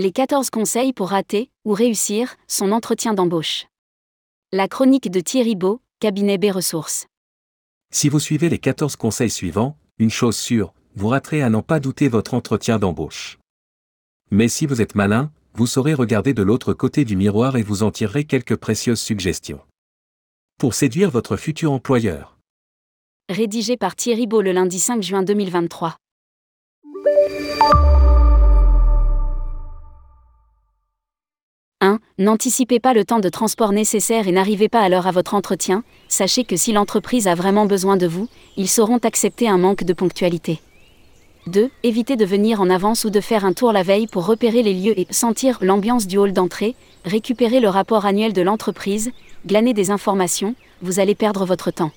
Les 14 conseils pour rater ou réussir son entretien d'embauche. La chronique de Thierry Beau, cabinet B Ressources. Si vous suivez les 14 conseils suivants, une chose sûre, vous raterez à n'en pas douter votre entretien d'embauche. Mais si vous êtes malin, vous saurez regarder de l'autre côté du miroir et vous en tirerez quelques précieuses suggestions. Pour séduire votre futur employeur. Rédigé par Thierry Beau le lundi 5 juin 2023. 1. N'anticipez pas le temps de transport nécessaire et n'arrivez pas à l'heure à votre entretien, sachez que si l'entreprise a vraiment besoin de vous, ils sauront accepter un manque de ponctualité. 2. Évitez de venir en avance ou de faire un tour la veille pour repérer les lieux et sentir l'ambiance du hall d'entrée, récupérer le rapport annuel de l'entreprise, glaner des informations, vous allez perdre votre temps.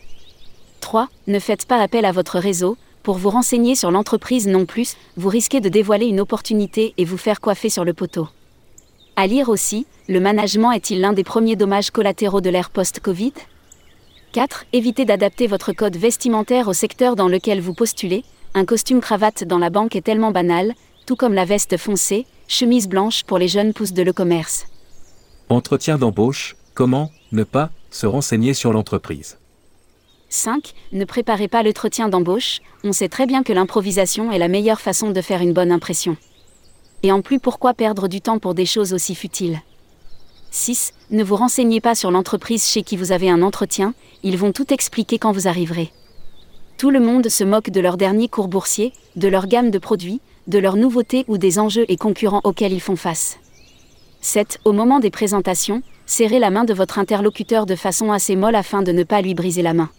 3. Ne faites pas appel à votre réseau, pour vous renseigner sur l'entreprise non plus, vous risquez de dévoiler une opportunité et vous faire coiffer sur le poteau. À lire aussi, le management est-il l'un des premiers dommages collatéraux de l'ère post-Covid? 4. Évitez d'adapter votre code vestimentaire au secteur dans lequel vous postulez. Un costume cravate dans la banque est tellement banal, tout comme la veste foncée, chemise blanche pour les jeunes pousses de le-commerce. Entretien d'embauche, comment ne pas se renseigner sur l'entreprise? 5. Ne préparez pas l'entretien d'embauche, on sait très bien que l'improvisation est la meilleure façon de faire une bonne impression. Et en plus pourquoi perdre du temps pour des choses aussi futiles? 6. Ne vous renseignez pas sur l'entreprise chez qui vous avez un entretien, ils vont tout expliquer quand vous arriverez. Tout le monde se moque de leur dernier cours boursier, de leur gamme de produits, de leurs nouveautés ou des enjeux et concurrents auxquels ils font face. 7. Au moment des présentations, serrez la main de votre interlocuteur de façon assez molle afin de ne pas lui briser la main.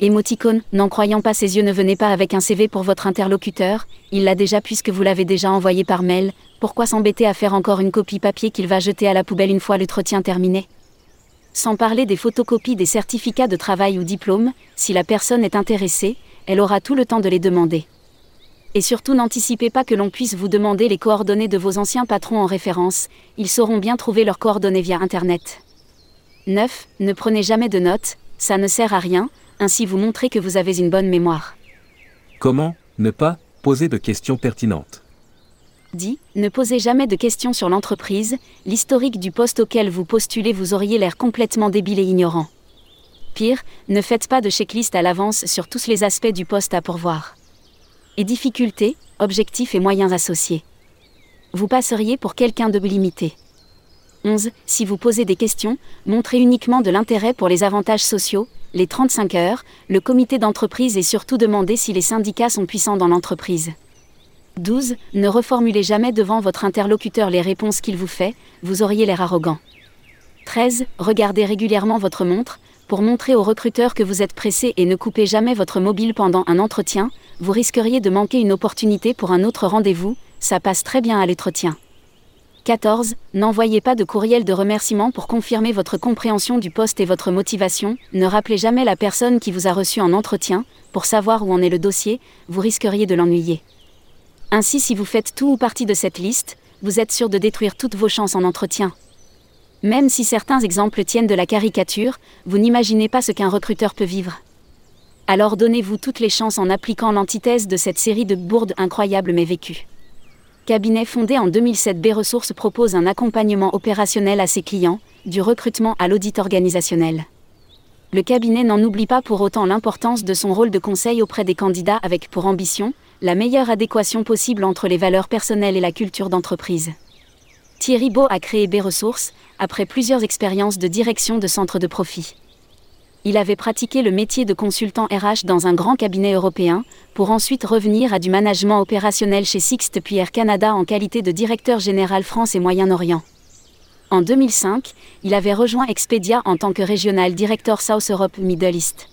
Émoticône, n'en croyant pas ses yeux ne venez pas avec un CV pour votre interlocuteur, il l'a déjà puisque vous l'avez déjà envoyé par mail, pourquoi s'embêter à faire encore une copie papier qu'il va jeter à la poubelle une fois l'entretien terminé? Sans parler des photocopies des certificats de travail ou diplômes, si la personne est intéressée, elle aura tout le temps de les demander. Et surtout n'anticipez pas que l'on puisse vous demander les coordonnées de vos anciens patrons en référence, ils sauront bien trouver leurs coordonnées via Internet. 9. Ne prenez jamais de notes, ça ne sert à rien, ainsi vous montrez que vous avez une bonne mémoire. Comment ne pas poser de questions pertinentes Dit, ne posez jamais de questions sur l'entreprise, l'historique du poste auquel vous postulez vous auriez l'air complètement débile et ignorant. Pire, ne faites pas de checklist à l'avance sur tous les aspects du poste à pourvoir. Et difficultés, objectifs et moyens associés. Vous passeriez pour quelqu'un de limité. 11. Si vous posez des questions, montrez uniquement de l'intérêt pour les avantages sociaux, les 35 heures, le comité d'entreprise et surtout demandez si les syndicats sont puissants dans l'entreprise. 12. Ne reformulez jamais devant votre interlocuteur les réponses qu'il vous fait, vous auriez l'air arrogant. 13. Regardez régulièrement votre montre, pour montrer au recruteur que vous êtes pressé et ne coupez jamais votre mobile pendant un entretien, vous risqueriez de manquer une opportunité pour un autre rendez-vous, ça passe très bien à l'entretien. 14. N'envoyez pas de courriel de remerciement pour confirmer votre compréhension du poste et votre motivation. Ne rappelez jamais la personne qui vous a reçu en entretien, pour savoir où en est le dossier, vous risqueriez de l'ennuyer. Ainsi, si vous faites tout ou partie de cette liste, vous êtes sûr de détruire toutes vos chances en entretien. Même si certains exemples tiennent de la caricature, vous n'imaginez pas ce qu'un recruteur peut vivre. Alors donnez-vous toutes les chances en appliquant l'antithèse de cette série de bourdes incroyables mais vécues cabinet fondé en 2007 B Ressources propose un accompagnement opérationnel à ses clients, du recrutement à l'audit organisationnel. Le cabinet n'en oublie pas pour autant l'importance de son rôle de conseil auprès des candidats avec pour ambition la meilleure adéquation possible entre les valeurs personnelles et la culture d'entreprise. Thierry Beau a créé B Ressources après plusieurs expériences de direction de centres de profit il avait pratiqué le métier de consultant RH dans un grand cabinet européen, pour ensuite revenir à du management opérationnel chez Sixte puis Air Canada en qualité de directeur général France et Moyen-Orient. En 2005, il avait rejoint Expedia en tant que régional directeur South Europe Middle East.